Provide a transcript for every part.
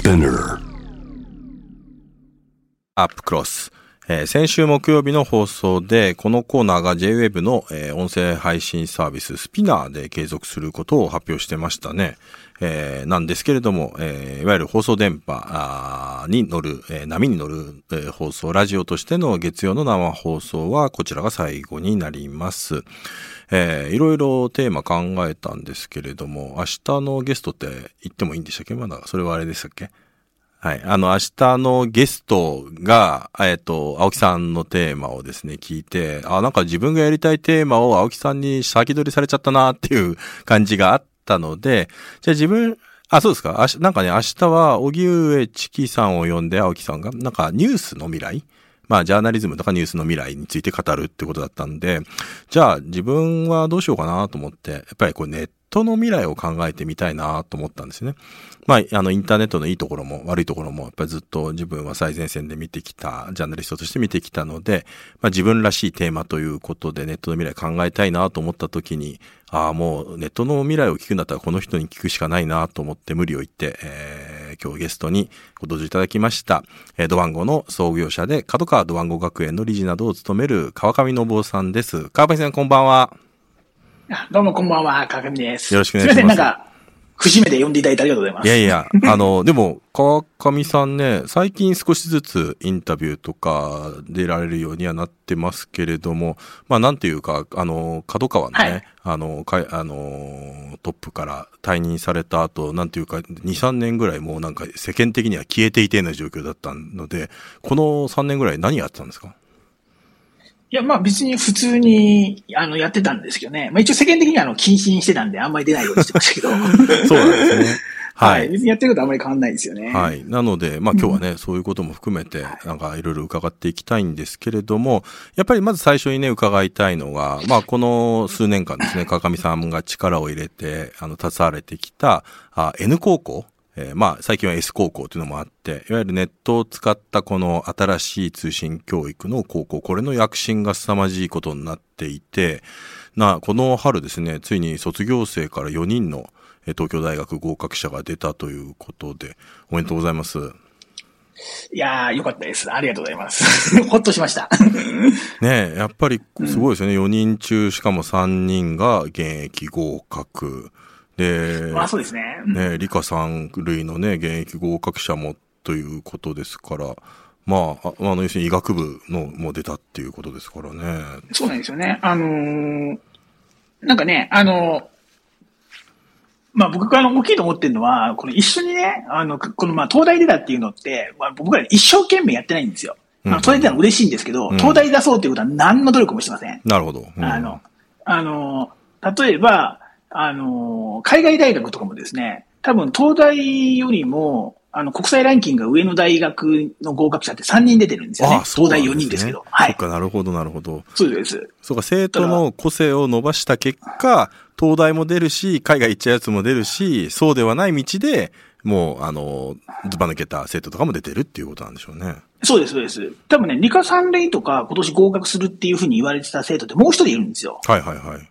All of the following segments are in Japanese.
Spinner アップクロス。 えー先週木曜日の放送で、このコーナーが JWave の、えー音声配信サービススピナーで継続することを発表してましたね。えーなんですけれども、えーいわゆる放送電波に乗る、えー波に乗る、えー放送、ラジオとしての月曜の生放送はこちらが最後になります。えーいろいろテーマ考えたんですけれども、明日のゲストって言ってもいいんでしたっけ？まだ、それはあれでしたっけ？はい。あの、明日のゲストが、えっと、青木さんのテーマをですね、聞いて、あ、なんか自分がやりたいテーマを青木さんに先取りされちゃったなっていう感じがあったので、じゃあ自分、あ、そうですか？あしなんかね、明日は、荻上チキさんを呼んで、青木さんが、なんかニュースの未来？まあ、ジャーナリズムとかニュースの未来について語るってことだったんで、じゃあ自分はどうしようかなと思って、やっぱりこうネットの未来を考えてみたいなと思ったんですね。まあ、あの、インターネットのいいところも悪いところも、やっぱりずっと自分は最前線で見てきた、ジャーナリストとして見てきたので、まあ自分らしいテーマということでネットの未来考えたいなと思った時に、ああ、もうネットの未来を聞くんだったらこの人に聞くしかないなと思って無理を言って、えー今日ゲストにご登場いただきました、えードワンゴの創業者で、角川ドワンゴ学園の理事などを務める川上信夫さんです。川上さんこんばんは。あどうもこんばんは、川上です。よろしくお願いしますすみません、なんか、節目で呼んでいただいてありがとうございます。いやいや、あの、でも、川上さんね、最近少しずつインタビューとか出られるようにはなってますけれども、まあなんていうか、あの、角川のね、はいあの、かいあの、トップから退任された後、なんていうか、2、3年ぐらいもうなんか世間的には消えていてような状況だったので、この3年ぐらい何やってたんですか？いや、まあ別に普通に、あの、やってたんですけどね。まあ一応世間的にはあの、禁止にしてたんで、あんまり出ないようにしてましたけど。そうなんですね。は。はいい。別にやってることあんまり変わんないですよね。はい。なので、まあ今日はね、そういうことも含めて、なんかいろいろ伺っていきたいんですけれども、やっぱりまず最初にね、伺いたいのが、まあこの数年間ですね、川上さんが力を入れて、あの、携われてきた、あ N 高校、えーまあ最近は S 高校というのもあって、いわゆるネットを使ったこの新しい通信教育の高校、これの躍進が凄まじいことになっていて、な、この春ですね、ついに卒業生から4人のえー東京大学合格者が出たということで、おめでとうございます。いやー、よかったです。ありがとうございます。ほっとしました。ねえ、やっぱりすごいですよね。4人中、しかも3人が現役合格。で、まあそうですね。ねえ、理科さん類のね、現役合格者もということですから、まあ、ああの、要するに医学部のも出たっていうことですからね。そうなんですよね。あのーなんかね、あのまあ僕があの大きいと思ってるのは、この一緒にね、あの、このまあ東大出たっていうのって、まあ、僕ら一生懸命やってないんですよ。あのうん東大出たのは嬉しいんですけど、うん東大出そうっていうことは何の努力もしてません。なるほど。うんあの、あの、例えば、あの、海外大学とかもですね、多分東大よりも、あの、国際ランキングが上の大学の合格者って3人出てるんですよね。あそうなん東大4人ですけど。はい。そっか、なるほど、なるほど。そうです。そうか、生徒の個性を伸ばした結果、東大も出るし、海外行っちゃうやつも出るし、そうではない道で、もう、あの、ずば抜けた生徒とかも出てるっていうことなんでしょうね。そうです、そうです。多分ね、理科三類とか今年合格するっていうふうに言われてた生徒ってもう一人いるんですよ。はいはいはい。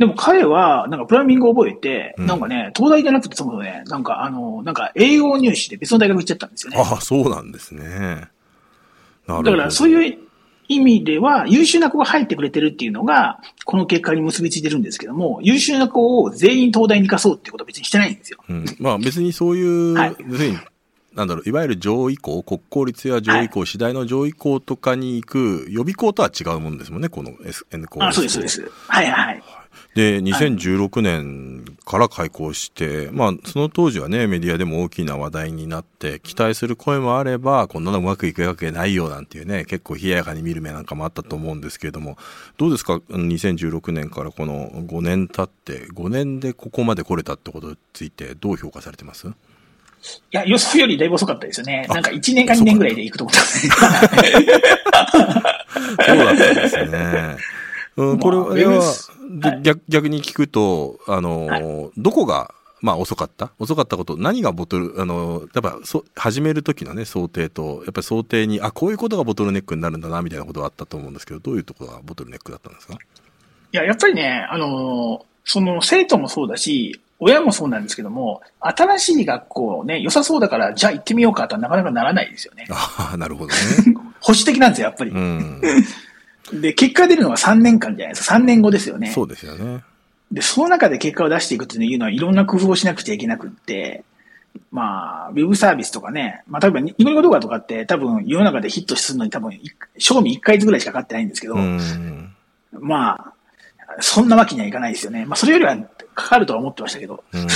でも彼は、なんかプライミングを覚えて、うんなんかね、東大じゃなくてそもそもね、なんかあの、なんか英語入試で別の大学行っちゃったんですよね。ああ、そうなんですね。なるほど。だからそういう意味では、優秀な子が入ってくれてるっていうのが、この結果に結びついてるんですけども、優秀な子を全員東大に行かそうってことは別にしてないんですよ。うん、まあ別にそういう、はい要するに、なんだろう、いわゆる上位校、国公立や上位校、次第の上位校とかに行く予備校とは違うもんですもんね、この SN 校。あ、そうです、そうです。はいはい。で、2016年から開校して、まあ、その当時はね、メディアでも大きな話題になって、期待する声もあれば、こんなのうまくいくわけないよなんていうね、結構冷ややかに見る目なんかもあったと思うんですけれども、どうですか ?2016 年からこの5年経って、5年でここまで来れたってことについて、どう評価されてます？いや、予想よりだいぶ遅かったですよね。あなんか1年か2年ぐらいで行くと思った。そうだったんですね。うん、これは、まあ逆逆に聞くと、あのー、どこが、まあ遅かった？遅かったこと、何がボトル、あのー、やっぱそ、始める時のね、想定と、やっぱり想定に、あ、こういうことがボトルネックになるんだな、みたいなことがあったと思うんですけど、どういうところがボトルネックだったんですか？いや、やっぱりね、あの、その生徒もそうだし、親もそうなんですけども、新しい学校ね、良さそうだから、じゃあ行ってみようかとはなかなかならないですよね。ああ、なるほどね。保守的なんですよ、やっぱり。うん、で、結果が出るのは3年間じゃないですか。3年後ですよね。そうですよね。で、その中で結果を出していくっていうのは、いろんな工夫をしなくちゃいけなくって、まあ、ウェブサービスとかね、まあ、例えば、ニコニコ動画とかって多分世の中でヒットするのに多分、賞味1ヶ月ぐらいしかかってないんですけど、まあ、そんなわけにはいかないですよね。まあ、それよりはかかるとは思ってましたけど。うん。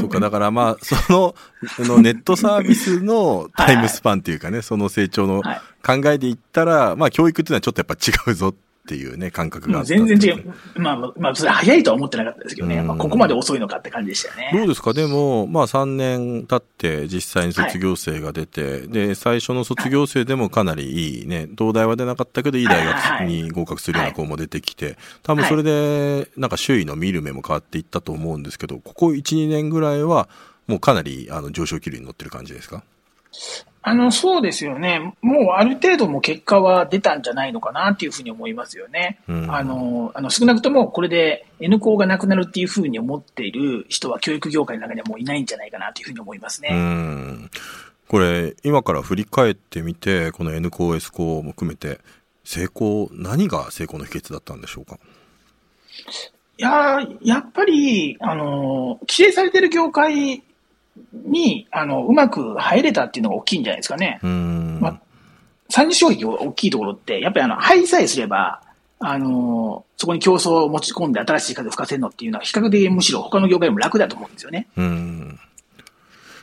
そうか、だからまあ、その、のネットサービスのタイムスパンっていうかね、はい、その成長の考えで言ったら、まあ、教育っていうのはちょっとやっぱ違うぞっていうね、感覚が全然違う。まあ、まあ、それ早いとは思ってなかったですけどね。まあ、ここまで遅いのかって感じでしたよね。どうですか？でも、まあ3年経って実際に卒業生が出て、はい、で、最初の卒業生でもかなりいいね、東大は出なかったけど、いい大学に合格するような子も出てきて、多分それで、なんか周囲の見る目も変わっていったと思うんですけど、ここ1、2年ぐらいは、もうかなりあの上昇気流に乗ってる感じですか？あの、そうですよね。もうある程度も結果は出たんじゃないのかなっていうふうに思いますよね。うん、あの、あの少なくともこれで N 校がなくなるっていうふうに思っている人は教育業界の中にはもういないんじゃないかなというふうに思いますね。うんこれ、今から振り返ってみて、この N 校、S 校も含めて、成功、何が成功の秘訣だったんでしょうか？いややっぱり、あの、規制されてる業界に、あの、うまく入れたっていうのが大きいんじゃないですかね。まあ、三次障壁大きいところって、やっぱりあの、入りさえすれば、あのそこに競争を持ち込んで新しい風を吹かせるのっていうのは、比較的むしろ他の業界も楽だと思うんですよね。うん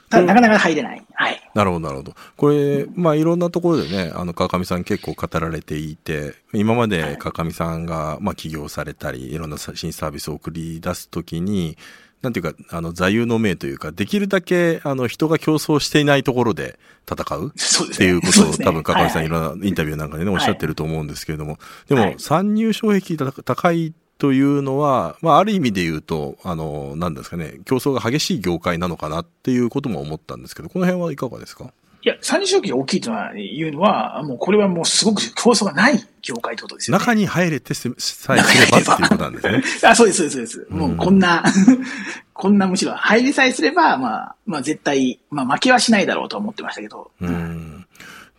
ただ、なかなか入れない。はい。なるほど、なるほど。これ、まあ、いろんなところでね、あの、川上さん結構語られていて、今まで川上さんが、まあ、起業されたり、いろんな新サービスを送り出すときに、なんていうか、あの、座右の銘というか、できるだけ、あの、人が競争していないところで戦うっていうことを、ね、多分、かかみさんいろんなインタビューなんかでね、おっしゃってると思うんですけれども、でも、参入障壁高いというのは、まあ、ある意味で言うと、あの、なんですかね、競争が激しい業界なのかなっていうことも思ったんですけど、この辺はいかがですか？いや、三次消費が大きいというのは、もうこれはもうすごく競争がない業界ってことですよね。中に入れてさえすればっていうことなんですね。あそうです、そうです、そうです。もうこんな、こんなむしろ入りさえすれば、まあ、まあ絶対、まあ負けはしないだろうと思ってましたけど。うん。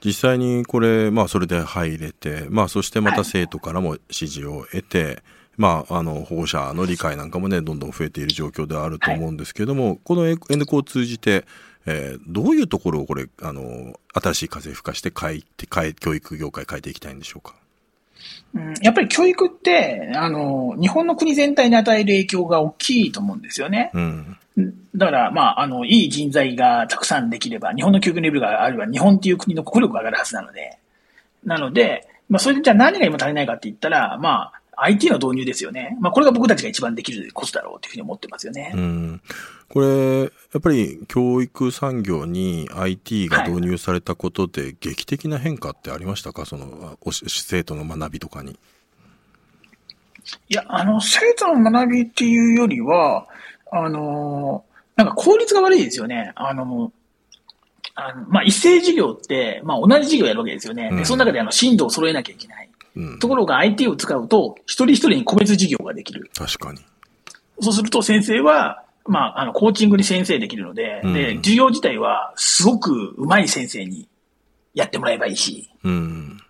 実際にこれ、まあそれで入れて、まあそしてまた生徒からも支持を得て、はいまあ、あの、保護者の理解なんかもね、どんどん増えている状況ではあると思うんですけれども、はい、この N コを通じて、えー、どういうところをこれ、あの、新しい風吹かして変えて、変え、教育業界変えていきたいんでしょうか？うん、やっぱり教育って、あの、日本の国全体に与える影響が大きいと思うんですよね。うん。だから、まあ、あの、いい人材がたくさんできれば、日本の教育レベルがあれば、日本っていう国の国力が上がるはずなので、なので、まあ、それでじゃあ何が今足りないかって言ったら、まあ、IT の導入ですよね。まあ、これが僕たちが一番できることだろうというふうに思ってますよね。うん。これ、やっぱり教育産業に IT が導入されたことで劇的な変化ってありましたか、はい、その、生徒の学びとかに。いや、あの、生徒の学びっていうよりは、あの、なんか効率が悪いですよね。あの、あのまあ、一斉授業って、まあ、同じ授業やるわけですよね。で、その中であの、進度を揃えなきゃいけない。ところが IT を使うと、一人一人に個別授業ができる。確かに。そうすると先生は、まあ、あの、コーチングに先生できるので、うん、で、授業自体はすごく上手い先生にやってもらえばいいし。うん。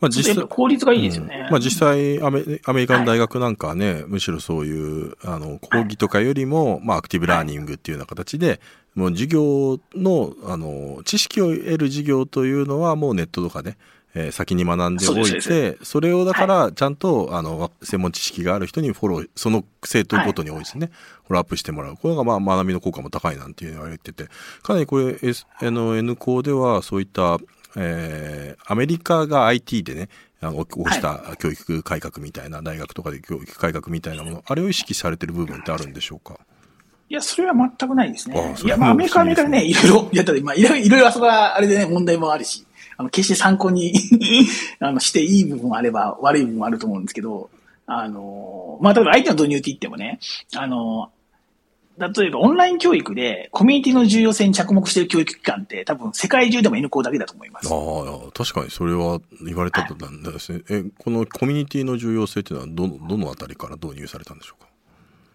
まあ実際。効率がいいですよね。うん、まあ実際アメ、アメリカの大学なんかはね、はい、むしろそういう、あの、講義とかよりも、はい、まあアクティブラーニングっていうような形で、もう授業の、あの、知識を得る授業というのはもうネットとかね、えー、先に学んでおいて、それをだから、ちゃんと、あの、専門知識がある人にフォロー、その生徒ごとに多いですね、フォローアップしてもらう。これが、まあ、学びの効果も高いなんていうの言われてて、かなりこれ、S、の N 校では、そういった、えー、アメリカが IT でね、あの、起こした教育改革みたいな、大学とかで教育改革みたいなもの、あれを意識されてる部分ってあるんでしょうか？いや、それは全くないですね。いや、まあ、アメリカはアメリカでね、いろいろやったら、まあ、いろいろあそこは、あれでね、問題もあるし、あの、決して参考に あの、していい部分もあれば、悪い部分もあると思うんですけど、あの、まあ、例えば相手の導入って言ってもね、あの、例えばオンライン教育でコミュニティの重要性に着目している教育機関って多分世界中でも N 校だけだと思います。ああ、確かにそれは言われたことなんですね、はい、え、このコミュニティの重要性っていうのはど、どのあたりから導入されたんでしょうか？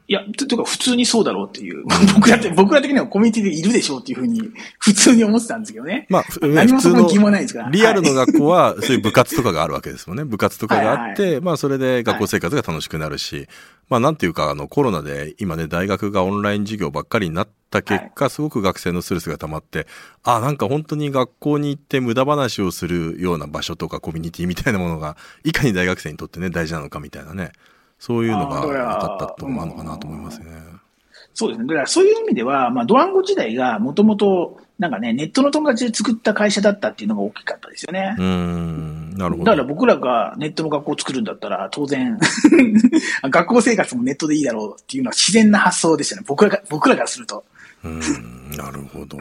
いや、とというか普通にそうだろうっていう。僕だって、僕ら的にはコミュニティでいるでしょうっていうふうに、普通に思ってたんですけどね。まあ、ふ何もそこに普通疑問ないですから。の、リアルのはい学校は、そういう部活とかがあるわけですもんね。部活とかがあって、はまあ、それで学校生活が楽しくなるし、まあ、なんていうか、あの、コロナで今ね、大学がオンライン授業ばっかりになった結果、すごく学生のストレスが溜まって、あ、なんか本当に学校に行って無駄話をするような場所とかコミュニティみたいなものが、いかに大学生にとってね、大事なのかみたいなね。そういうのが分かったところもあるのかなと思いますね。そうですね。だからそういう意味では、まあ、ドワンゴ時代がもともと、なんかね、ネットの友達で作った会社だったっていうのが大きかったですよね。うーん、なるほど。だから僕らがネットの学校を作るんだったら、当然、学校生活もネットでいいだろうっていうのは自然な発想でしたね。僕らが、僕らからすると。うーんなるほど。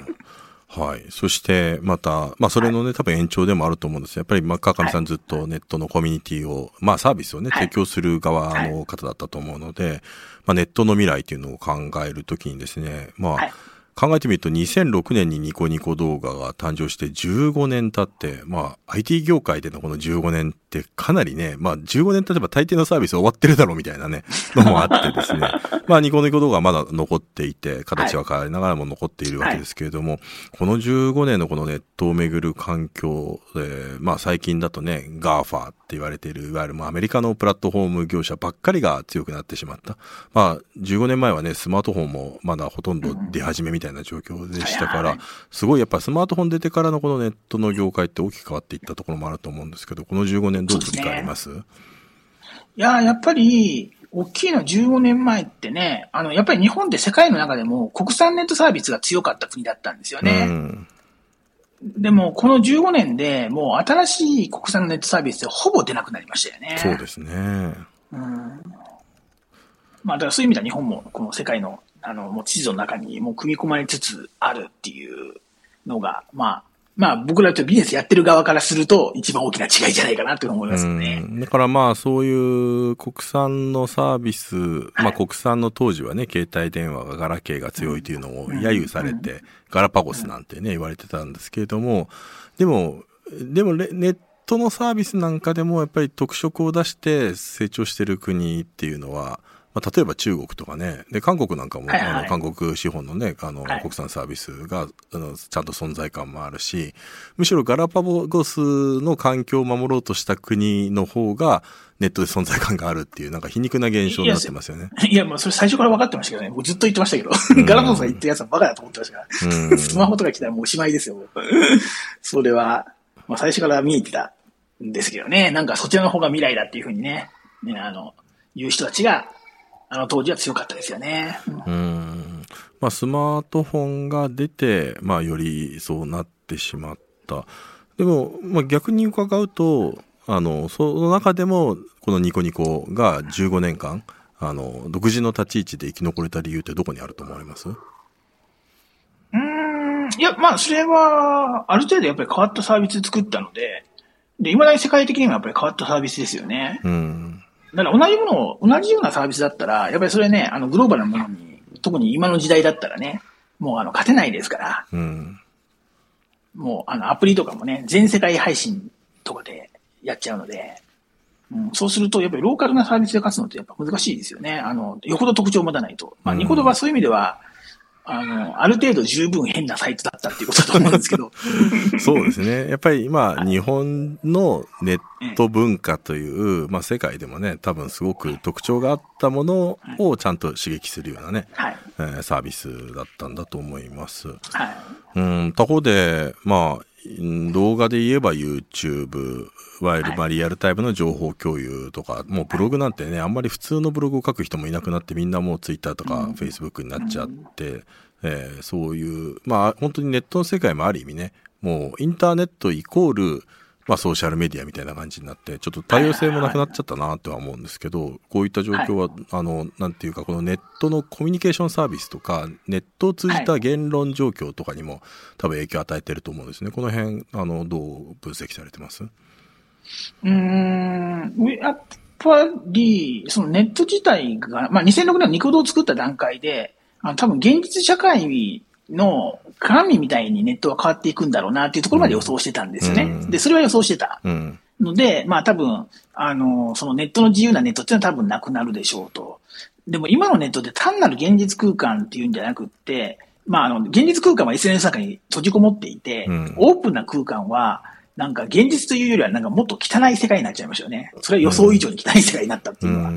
はい。そして、また、まあ、それのね、多分延長でもあると思うんです。やっぱり、まあ、川上さんずっとネットのコミュニティを、まあ、サービスをね、はい。提供する側の方だったと思うので、まあ、ネットの未来っていうのを考えるときにですね、まあ、はい考えてみると2006年にニコニコ動画が誕生して15年経って、まあ IT 業界でのこの15年ってかなりね、まあ15年経てば大抵のサービス終わってるだろうみたいなね、のもあってですね。まあニコニコ動画はまだ残っていて、形は変わりながらも残っているわけですけれども、この15年のこのネットをめぐる環境で、まあ最近だとね、GAFA って言われている、いわゆるまあアメリカのプラットフォーム業者ばっかりが強くなってしまった。まあ15年前はね、スマートフォンもまだほとんど出始めみたいな状況でしたからすごいやっぱスマートフォン出てからのこのネットの業界って大きく変わっていったところもあると思うんですけど、この15年どう振り返ります？いやー、やっぱり、大きいのは15年前ってね、あの、やっぱり日本って世界の中でも国産ネットサービスが強かった国だったんですようね。ん。でも、この15年でもう新しい国産のネットサービスってほぼ出なくなりましたよね。そうですね。まあ、だからそういう意味では日本もこの世界の、あの、もう地図の中にもう組み込まれつつあるっていうのが、まあ、まあ僕らとビジネスやってる側からすると一番大きな違いじゃないかなと思いますよね。うん。だからまあそういう国産のサービス、まあ国産の当時はね、携帯電話がガラケーが強いというのを揶揄されて、ガラパゴスなんてね、言われてたんですけれども、でも、でもレネットのサービスなんかでもやっぱり特色を出して成長してる国っていうのは、まあ、例えば中国とかね、で、韓国なんかも、はいはいあの、韓国資本のね、あの、はい国産サービスが、あの、ちゃんと存在感もあるし、むしろガラパゴスの環境を守ろうとした国の方が、ネットで存在感があるっていう、なんか皮肉な現象になってますよね。いや、もうそれ最初から分かってましたけどね。僕ずっと言ってましたけど。ガラポンさんが言ってるやつはバカだと思ってましたから。うんスマホとか来たらもうおしまいですよ。それは、まあ最初から見えてたんですけどね。なんかそちらの方が未来だっていうふうにね、ね、あの、言う人たちが、あの当時は強かったですよね。うんうん。まあ、スマートフォンが出て、まあ、よりそうなってしまった。でも、まあ、逆に伺うと、あの、その中でも、このニコニコが15年間、あの、独自の立ち位置で生き残れた理由ってどこにあると思われます？うーん、いや、まあ、それは、ある程度やっぱり変わったサービス作ったので、で、未だに世界的にもやっぱり変わったサービスですよね。うん。だから同じものを、同じようなサービスだったら、やっぱりそれね、あの、グローバルなものに、特に今の時代だったらね、もうあの、勝てないですから、うん。もうあの、アプリとかもね、全世界配信とかでやっちゃうので、うん、そうすると、やっぱりローカルなサービスで勝つのってやっぱ難しいですよね。あの、よほど特徴を持たないと。まあ、うんニコ動はそういう意味では、あの、ある程度十分変なサイトだったっていうことだと思うんですけど、そうですね。やっぱり今、日本のネット文化という、まあ世界でもね、多分すごく特徴があったものをちゃんと刺激するようなね、はい。えーサービスだったんだと思います。はい。うん、他方で、まあ、うん動画で言えば YouTube、いわゆるはい。まあリアルタイムの情報共有とか、もうブログなんてね、あんまり普通のブログを書く人もいなくなって、みんなもう Twitter とか Facebook になっちゃって、えーそういう、まあ本当にネットの世界もある意味ね、もうインターネットイコール、まあソーシャルメディアみたいな感じになって、ちょっと多様性もなくなっちゃったなとは思うんですけど、こういった状況は、あの、なんていうか、このネットのコミュニケーションサービスとか、ネットを通じた言論状況とかにも多分影響を与えてると思うんですね。この辺、あの、どう分析されてます？うーん、やっぱり、そのネット自体が、まあ、2006年のニコ動を作った段階で、あの多分現実社会の鏡みたいにネットは変わっていくんだろうなっていうところまで予想してたんですよね。うんで、それは予想してた。うん。ので、まあ多分、あの、そのネットの自由なネットっていうのは多分なくなるでしょうと。でも今のネットって単なる現実空間っていうんじゃなくって、まあ、あの、現実空間は SNS の中に閉じこもっていて、うんオープンな空間は、なんか現実というよりはなんかもっと汚い世界になっちゃいましたよね。それは予想以上に汚い世界になったっていうのは。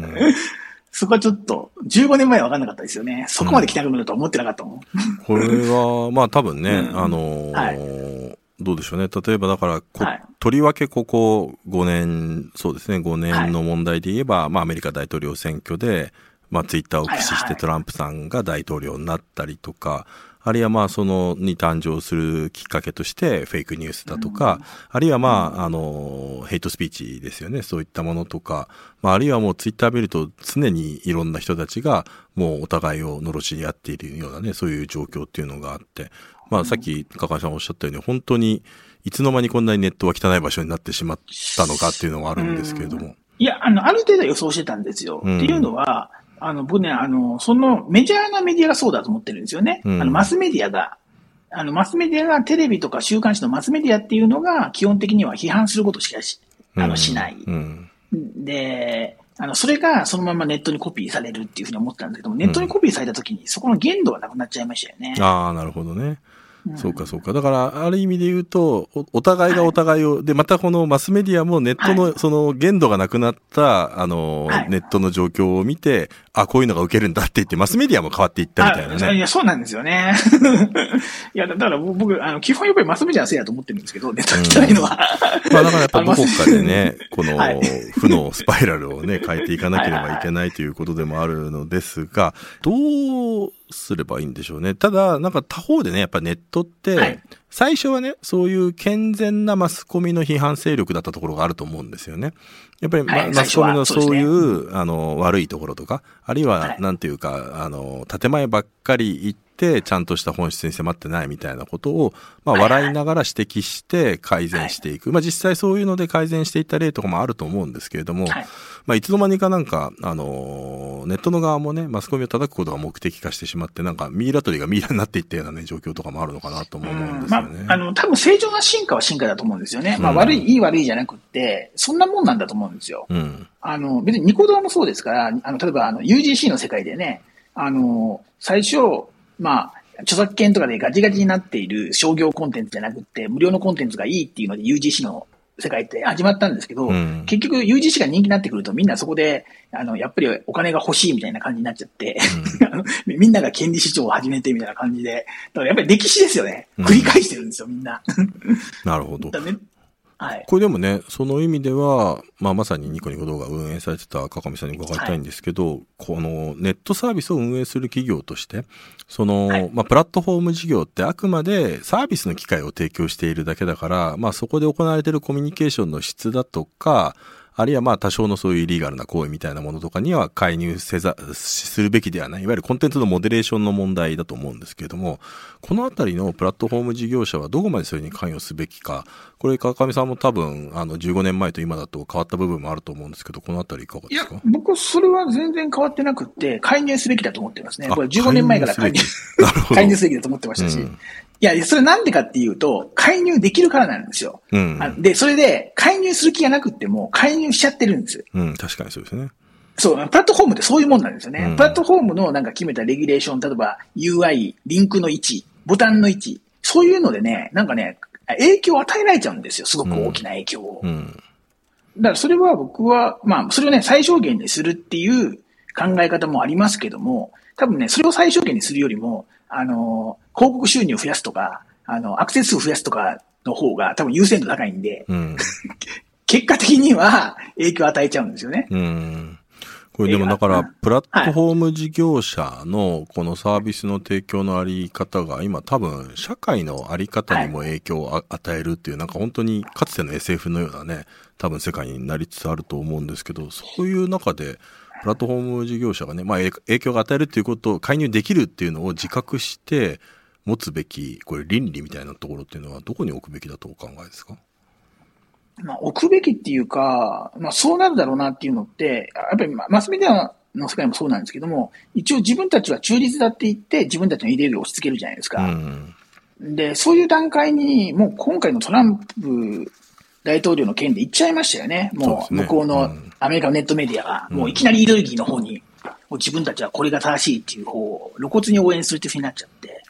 うんそこはちょっと、15年前は分かんなかったですよね。そこまで汚くなるとは思ってなかったもん。これは、まあ多分ね、うんあのーはどうでしょうね。例えばだからこ、はいとりわけここ5年、そうですね、5年の問題で言えば、まあアメリカ大統領選挙で、まあツイッターを駆使してはいはいトランプさんが大統領になったりとか、あるいはまあそのに誕生するきっかけとしてフェイクニュースだとか、あるいはまあ、あの、ヘイトスピーチですよね。そういったものとか、まああるいはもうツイッター見ると常にいろんな人たちがもうお互いを罵り合っているようなね、そういう状況っていうのがあって、まあさっき高橋さんおっしゃったように本当にいつの間にこんなにネットは汚い場所になってしまったのかっていうのはあるんですけれども。いや、あの、ある程度予想してたんですよ。うんっていうのは、あの、僕ね、あの、そのメジャーなメディアがそうだと思ってるんですよね。うんあの、マスメディアが、あの、マスメディアがテレビとか週刊誌のマスメディアっていうのが基本的には批判することしかし、あの、しない。うん。で、あの、それがそのままネットにコピーされるっていうふうに思ってたんですけども、ネットにコピーされた時にそこの限度がなくなっちゃいましたよね。ああ、なるほどね。うんそうか、そうか。だから、ある意味で言うと、おお互いがお互いを、で、またこのマスメディアもネットの、はいその限度がなくなった、あの、はいネットの状況を見て、あ、こういうのが受けるんだって言って、マスメディアも変わっていったみたいなね。あいや、そうなんですよね。いや、だから僕、あの、基本やっぱりマスメディアのせいだと思ってるんですけど、ネット汚いのは。まあだからやっぱどこかでね、このはい負のスパイラルをね、変えていかなければいけないということでもあるのですが、どうすればいいんでしょうね。ただ、なんか他方でね、やっぱネットって、はい最初はね、そういう健全なマスコミの批判勢力だったところがあると思うんですよね。やっぱりま、はいマスコミのそういう、あの、悪いところとか、あるいはは、いなんていうか、あの、建前ばっかり言って、ちゃんとした本質に迫ってないみたいなことを、まあ、はいはい笑いながら指摘して改善していく。まあ、実際そういうので改善していった例とかもあると思うんですけれども、はいまあ、いつの間にかなんか、あのーネットの側もね、マスコミを叩くことが目的化してしまって、なんか、ミイラ取りがミイラになっていったようなね、状況とかもあるのかなとも思うんですまよね。あ、あの、多分正常な進化は進化だと思うんですよね。まあ、うん悪い、いい悪いじゃなくって、そんなもんなんだと思うんですよ。うん。あの、別にニコ動もそうですから、あの、例えば、あの、UGC の世界でね、あの、最初、まあ、著作権とかでガチガチになっている商業コンテンツじゃなくって、無料のコンテンツがいいっていうので UGC の世界って始まったんですけど、うん結局 UGC が人気になってくるとみんなそこで、あの、やっぱりお金が欲しいみたいな感じになっちゃって、あの みんなが権利主張を始めてみたいな感じで、だからやっぱり歴史ですよね。うん繰り返してるんですよ、みんな。なるほど。だねはい。これでもね、その意味では、まあ、まさにニコニコ動画を運営されてた川上さんに伺いたいんですけど、このネットサービスを運営する企業として、その、はいまあ、プラットフォーム事業ってあくまでサービスの機会を提供しているだけだから、まあ、そこで行われているコミュニケーションの質だとか、あるいはまあ多少のそういうイリーガルな行為みたいなものとかには介入せざ、するべきではない。いわゆるコンテンツのモデレーションの問題だと思うんですけれども、このあたりのプラットフォーム事業者はどこまでそれに関与すべきか、これ川上さんも多分、あの、15年前と今だと変わった部分もあると思うんですけど、このあたりいかがいやですか、僕、それは全然変わってなくって、介入すべきだと思ってますね。あこれ15年前から介入。介入すべきだと思ってましたし。うんいや、それなんでかっていうと、介入できるからなんですよ。うん。あで、それで、介入する気がなくっても、介入しちゃってるんです。うん、確かにそうですね。そう、プラットフォームってそういうもんなんですよね。うんプラットフォームのなんか決めたレギュレーション、例えば UI、リンクの位置、ボタンの位置、そういうのでね、なんかね、影響を与えられちゃうんですよ。すごく大きな影響を。うん。だからそれは僕は、まあ、それをね、最小限にするっていう考え方もありますけども、多分ね、それを最小限にするよりも、あの、広告収入を増やすとか、あの、アクセス数を増やすとかの方が多分優先度高いんで、うん。結果的には影響を与えちゃうんですよね。うん。これでもだから、プラットフォーム事業者のこのサービスの提供のあり方が今多分社会のあり方にも影響をあ与えるっていうなんか本当にかつての SF のようなね、多分世界になりつつあると思うんですけど、そういう中で、プラットフォーム事業者がね、まあ影影響が与えるっていうことを介入できるっていうのを自覚して持つべき、これ倫理みたいなところっていうのはどこに置くべきだとお考えですか？まあ、置くべきっていうか、まあ、そうなるだろうなっていうのって、やっぱりまマスメディアの世界もそうなんですけども、一応自分たちは中立だって言って、自分たちのイデールを押し付けるじゃないですうか。ん。で、そういう段階に、もう今回のトランプ大統領の件で行っちゃいましたよね。もう向こうのうんアメリカのネットメディアが、うんもういきなりイデオロギーの方にう自分たちはこれが正しいっていう方を露骨に応援するっていうふうになっちゃって、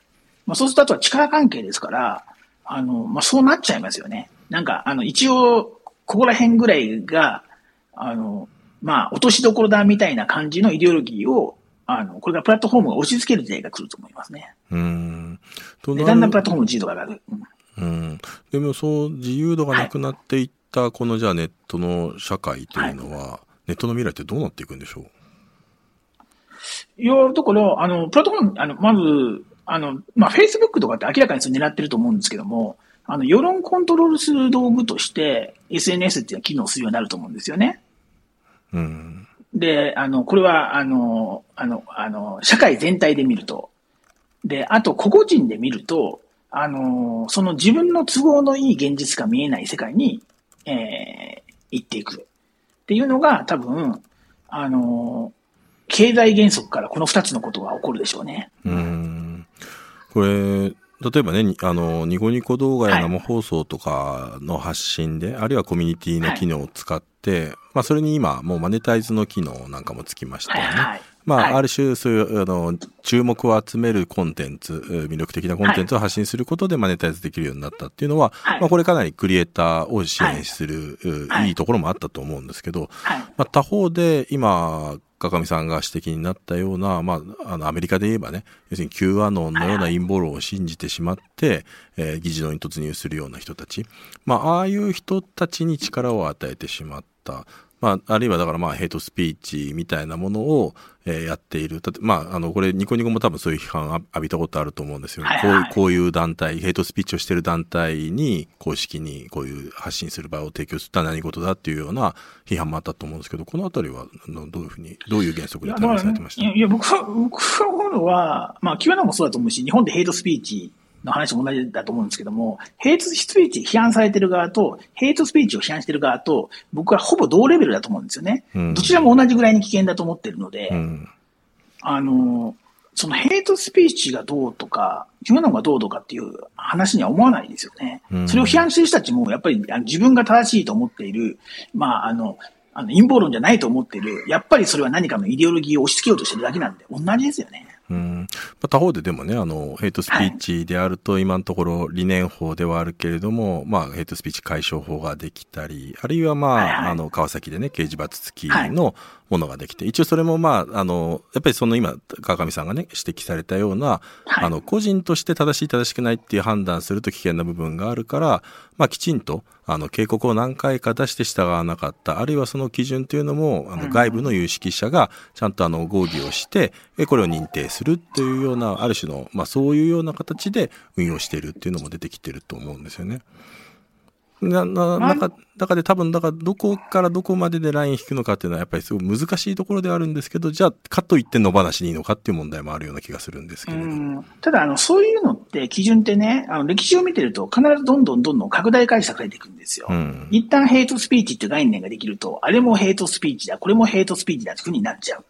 まあそうするとあとは力関係ですから、あの、まあそうなっちゃいますよね。なんか、あの、一応、ここら辺ぐらいが、あの、まあ、落としどころだみたいな感じのイデオロギーを、あの、これがプラットフォームが押し付ける時代が来ると思いますね。うん。だんだんプラットフォームの自由度が上がる。うんうん。でもそう、自由度がなくなっていった、このじゃあネットの社会というのは、ネットの未来ってどうなっていくんでしょう？いや、だから、あの、プラットフォーム、あの、まず、あの、まあ、Facebook とかって明らかにそれ狙ってると思うんですけども、あの、世論コントロールする道具として、SNS っていうのは機能するようになると思うんですよね。うん。で、あの、これは、あの、あの、あの、社会全体で見ると。で、あと、個々人で見ると、あの、その自分の都合のいい現実が見えない世界に、えー、行っていく。っていうのが、多分、あの、経済原則からこの二つのことが起こるでしょうね。うん。これ、例えばね、にあの、ニコニコ動画やはい生放送とかの発信で、あるいはコミュニティの機能を使って、まあ、それに今、もうマネタイズの機能なんかもつきましたよね。はいはい。まあ、はいある種、そういう、あの、注目を集めるコンテンツ、えー魅力的なコンテンツを発信することでマネタイズできるようになったっていうのは、はいまあ、これかなりクリエイターを支援する、うはいいいところもあったと思うんですけど、はい。まあ、他方で、今、川上さんが指摘になったような、まあ、あの、アメリカで言えばね、要するに Q アノンのような陰謀論を信じてしまって、えー議事堂に突入するような人たち。まあ、ああいう人たちに力を与えてしまった。まあ、あるいはだからまあ、ヘイトスピーチみたいなものを、えーやっている。まあ、あの、これ、ニコニコも多分そういう批判を浴びたことあると思うんですよ、はいはいこういう、こういう団体、ヘイトスピーチをしている団体に、公式にこういう発信する場を提供するのは何事だっていうような批判もあったと思うんですけど、このあたりは、のどういうふうに、どういう原則で対応されてました？いや、いや僕は、僕が思うのは、まあ、 Qアノンもそうだと思うし、日本でヘイトスピーチの話も同じだと思うんですけども、ヘイトスピーチ批判されてる側と、ヘイトスピーチを批判してる側と、僕はほぼ同レベルだと思うんですよね。うんどちらも同じぐらいに危険だと思ってるので、うん。あの、そのヘイトスピーチがどうとか、 Qアノンがどうとかっていう話には思わないですよね。うんそれを批判してる人たちも、やっぱり自分が正しいと思っている、まあ、あの、あの陰謀論じゃないと思っている、やっぱりそれは何かのイデオロギーを押し付けようとしてるだけなんで、同じですよね。うん。まあ、他方ででもね、あの、ヘイトスピーチであると、今のところ理念法ではあるけれども、まあ、ヘイトスピーチ解消法ができたり、あるいはまあ、はいはい。あの、川崎でね、刑事罰付きのものができて、一応それもまあ、あの、やっぱりその今、川上さんがね、指摘されたような、はいあの、個人として正しい正しくないっていう判断すると危険な部分があるから、まあ、きちんと、あの、警告を何回か出して従わなかった、あるいはその基準というのも、あの、外部の有識者がちゃんとあの、合議をして、えこれを認定するっていうような、ある種の、まあ、そういうような形で運用しているっていうのも出てきてると思うんですよね。な、な、まあ中、中で多分、だからどこからどこまででライン引くのかっていうのはやっぱりすごい難しいところではあるんですけど、じゃあ、かといって野放しにいいのかっていう問題もあるような気がするんですけれど。うんただ、あの、そういうのって、基準ってね、あの、歴史を見てると、必ずどんどんどんどん拡大解釈されていくんですよ。うん。一旦ヘイトスピーチって概念ができると、あれもヘイトスピーチだ、これもヘイトスピーチだっていうふうになっちゃう。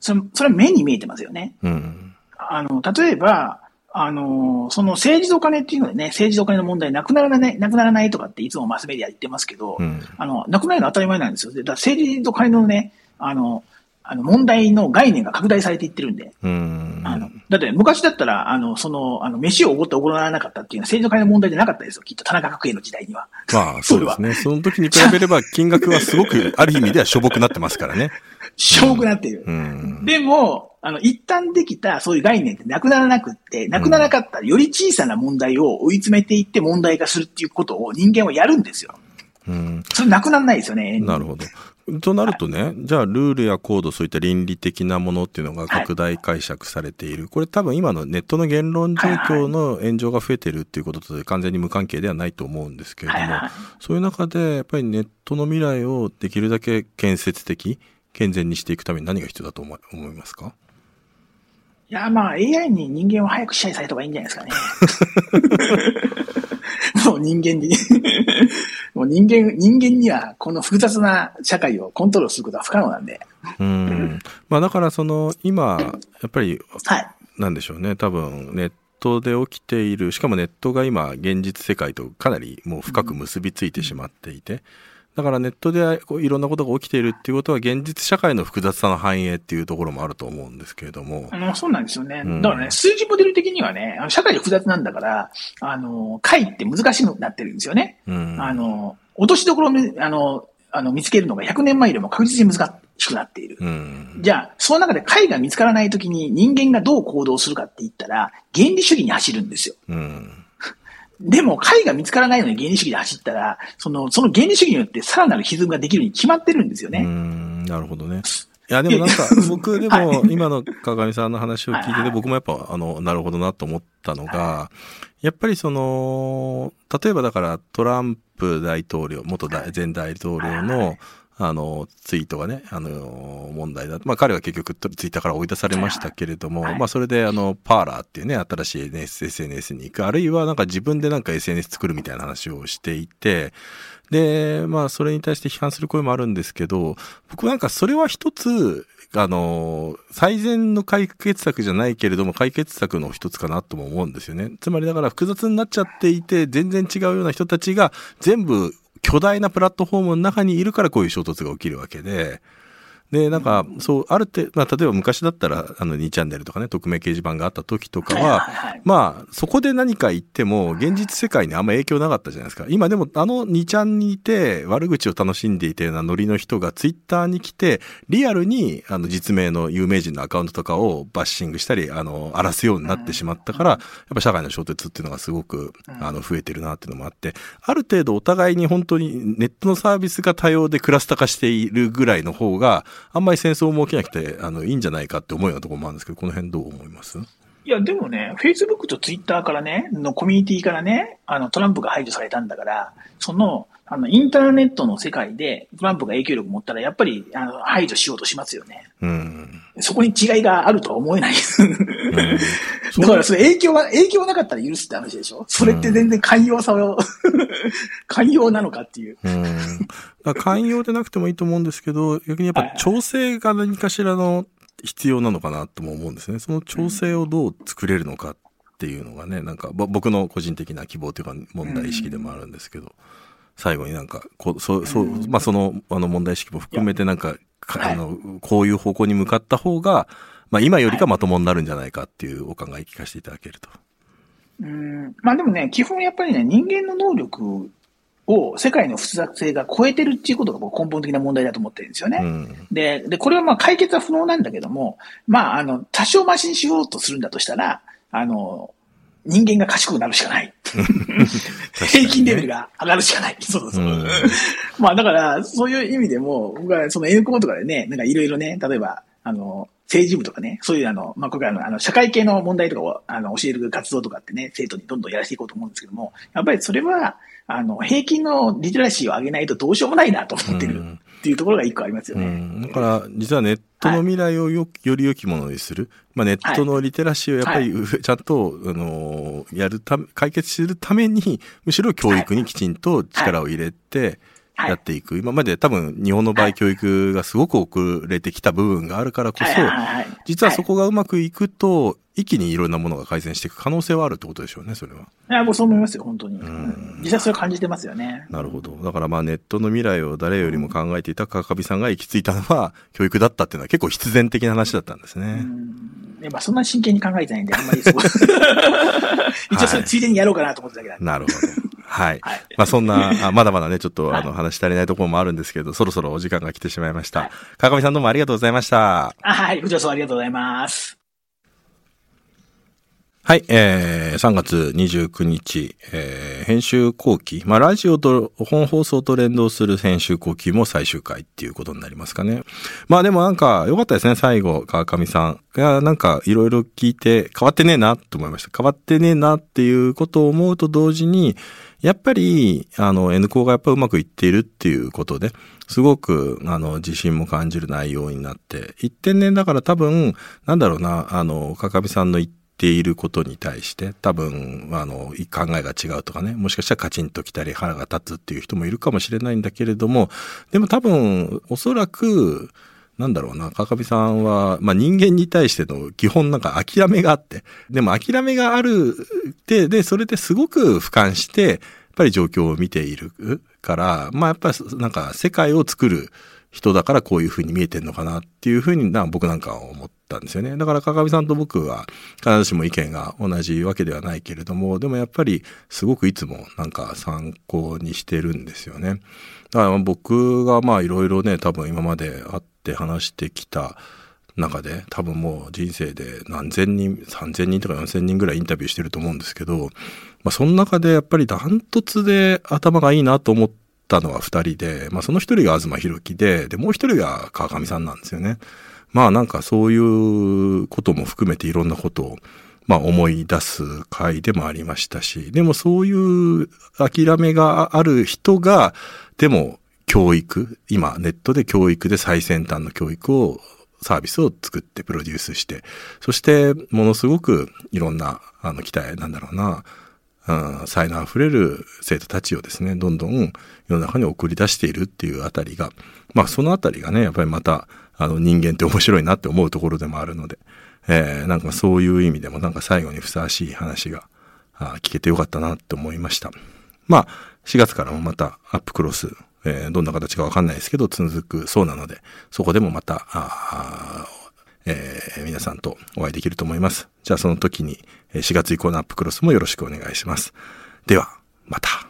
それ、それは目に見えてますよね。うん。あの、例えば、あの、その政治と金っていうのでね、政治と金の問題なくならない、なくならないとかっていつもマスメディア言ってますけど、うんあの、なくなるのは当たり前なんですよ。でだから政治と金のね、あの、あの問題の概念が拡大されていってるんで、うん。あの、だって昔だったら、あの、その、あの、飯をおごっておごらなかったっていうのは政治と金の問題じゃなかったですよ。きっと田中角栄の時代には。まあ、そうですね。その時に比べれば金額はすごく、ある意味ではしょぼくなってますからね。しょぼくなっている。うん。でも、あの、一旦できたそういう概念ってなくならなくって、なくならなかったらより小さな問題を追い詰めていって問題化するっていうことを人間はやるんですよ。うん。それなくならないですよね。なるほど。となるとね、じゃあルールやコード、そういった倫理的なものっていうのが拡大解釈されている。これ多分今のネットの言論状況の炎上が増えてるっていうことと完全に無関係ではないと思うんですけれども、はいはいそういう中でやっぱりネットの未来をできるだけ建設的、健全にしていくために何が必要だと思い思いますか？いや、まあ AI に人間を早く支配された方がいいんじゃないですかね。もう人間に。もう人間、人間にはこの複雑な社会をコントロールすることは不可能なんで。うん。まあだからその今、やっぱりはい。なんでしょうね。多分ネットで起きている、しかもネットが今現実世界とかなりもう深く結びついてしまっていて、だからネットでこういろんなことが起きているっていうことは現実社会の複雑さの反映っていうところもあると思うんですけれども。あの、そうなんですよね。だからね、数字モデル的にはね、あの社会複雑なんだから、あの、解って難しくなってるんですよね。うん、あの、落としどころあの、あの、見つけるのが100年前よりも確実に難しくなっている。うん、じゃあ、その中で解が見つからないときに人間がどう行動するかって言ったら、原理主義に走るんですよ。うんでも、解が見つからないのに原理主義で走ったら、その、その原理主義によってさらなる歪みができるに決まってるんですよね。うん、なるほどね。いや、でもなんか、僕でも、今の川上さんの話を聞いてて、僕もやっぱ、あの、なるほどなと思ったのが、やっぱりその、例えばだからトランプ大統領、元大前大統領の、あの、ツイートがね、あの、問題だ。まあ彼は結局ツイッターから追い出されましたけれども、まあそれであの、パーラーっていうね、新しい SNS, SNS に行く、あるいはなんか自分でなんか SNS 作るみたいな話をしていて、で、まあそれに対して批判する声もあるんですけど、僕なんかそれは一つ、あの、最善の解決策じゃないけれども、解決策の一つかなとも思うんですよね。つまりだから複雑になっちゃっていて、全然違うような人たちが全部巨大なプラットフォームの中にいるからこういう衝突が起きるわけで、で、なんか、そう、ある程度、まあ、例えば昔だったら、あの、2チャンネルとかね、匿名掲示板があった時とかは、まあ、そこで何か言っても、現実世界にあんま影響なかったじゃないですか。今でも、あの2チャンにいて、悪口を楽しんでいたようなノリの人が、ツイッターに来て、リアルに、あの、実名の有名人のアカウントとかをバッシングしたり、あの、荒らすようになってしまったから、やっぱ社会の衝突っていうのがすごく、あの、増えてるなっていうのもあって、ある程度お互いに本当にネットのサービスが多様でクラスター化しているぐらいの方が、あんまり戦争も起きなくて、あの、いいんじゃないかって思うようなところもあるんですけど、この辺どう思います？いや、でもね、Facebook と Twitter からね、のコミュニティからね、あの、トランプが排除されたんだから、その、あの、インターネットの世界でトランプが影響力持ったら、やっぱり、あの、排除しようとしますよね。うん。そこに違いがあるとは思えないです。うん、だから、それ影響は、影響なかったら許すって話でしょ？それって全然寛容さを 寛容なのかっていう。うん。寛容でなくてもいいと思うんですけど、逆にやっぱ調整が何かしらの必要なのかなとも思うんですね。その調整をどう作れるのかっていうのがね、なんか僕の個人的な希望というか問題意識でもあるんですけど。最後になんか、こう、そう、そう、まあ、その、あの問題意識も含めてなんか、あの、こういう方向に向かった方が、まあ、今よりかまともになるんじゃないかっていうお考え聞かせていただけると。うん、まあでもね、基本やっぱりね、人間の能力を世界の複雑性が超えてるっていうことが根本的な問題だと思ってるんですよね。うん、で、で、これはまあ解決は不能なんだけども、まあ、あの、多少マシにしようとするんだとしたら、あの、人間が賢くなるしかない。平均レベルが上がるしかない。そうそう。うん、まあだから、そういう意味でも、僕はその N コーとかでね、なんかいろいろね、例えば、あの、政治部とかね、そういうあの、まあ、今回の、あの、社会系の問題とかを、あの、教える活動とかってね、生徒にどんどんやらせていこうと思うんですけども、やっぱりそれは、あの、平均のリテラシーを上げないとどうしようもないなと思ってるっていうところが一個ありますよね。うん、だから、実はネットの未来をよ,、より良きものにする。まあ、ネットのリテラシーをやっぱり、はい、ちゃんと、あの、やるため、解決するために、むしろ教育にきちんと力を入れて、やっていく、はい、今まで多分日本の場合教育がすごく遅れてきた部分があるからこそ、実はそこがうまくいくと、一気にいろんなものが改善していく可能性はあるってことでしょうね、それは。いや、もうそう思いますよ、本当に。うん、実際それ感じてますよね。なるほど。だからまあネットの未来を誰よりも考えていた川上さんが行き着いたのは 教育だったっていうのは結構必然的な話だったんですね。うん。まあそんな真剣に考えてないんで、あんまりそう。一応それついでにやろうかなと思ってたけど、なるほど。はい。はい、まあそんな、あまだまだね、ちょっとあの話し足りないところもあるんですけど、そろそろお時間が来てしまいました。はい、川上さんどうもありがとうございました。あはい、こちらこそありがとうございます。はい、えー、3月29日、えー、編集後期。まあ、ラジオと本放送と連動する編集後期も最終回っていうことになりますかね。まあでもなんか良かったですね、最後、川上さん。いや、なんかいろいろ聞いて変わってねえなと思いました。変わってねえなっていうことを思うと同時に、やっぱり、あの、N 校がやっぱうまくいっているっていうことで、すごく、あの、自信も感じる内容になって、一点ね、だから多分、なんだろうな、あの、か上さんの言っていることに対して多分あの考えが違うとかねもしかしたらカチンときたり腹が立つっていう人もいるかもしれないんだけれどもでも多分おそらくなんだろうな、川上さんは、まあ、人間に対しての基本なんか諦めがあって、でも諦めがあるで、で、それですごく俯瞰して、やっぱり状況を見ているから、まあやっぱりなんか世界を作る人だからこういうふうに見えてんのかなっていうふうにな僕なんかは思ったんですよね。だから川上さんと僕は必ずしも意見が同じわけではないけれども、でもやっぱりすごくいつもなんか参考にしてるんですよね。だから僕がまあいろいろね、多分今まで会って話してきた中で多分もう人生で何千人、三千人とか四千人ぐらいインタビューしてると思うんですけど、まあその中でやっぱりダントツで頭がいいなと思ったのは二人で、まあその一人が東博樹で、で、もう一人が川上さんなんですよね。まあなんかそういうことも含めていろんなことを、まあ思い出す回でもありましたし、でもそういう諦めがある人が、でも教育、今ネットで教育で最先端の教育をサービスを作ってプロデュースして、そしてものすごくいろんな、あの、期待なんだろうな、うん、才能あふれる生徒たちをですね、どんどん世の中に送り出しているっていうあたりが、まあそのあたりがね、やっぱりまた、あの人間って面白いなって思うところでもあるので、えー、なんかそういう意味でもなんか最後にふさわしい話が聞けてよかったなって思いました。まあ、4月からもまたアップクロス、えー、どんな形かわかんないですけど、続くそうなので、そこでもまた、えー、皆さんとお会いできると思います。じゃあその時に4月以降のアップクロスもよろしくお願いします。では、また。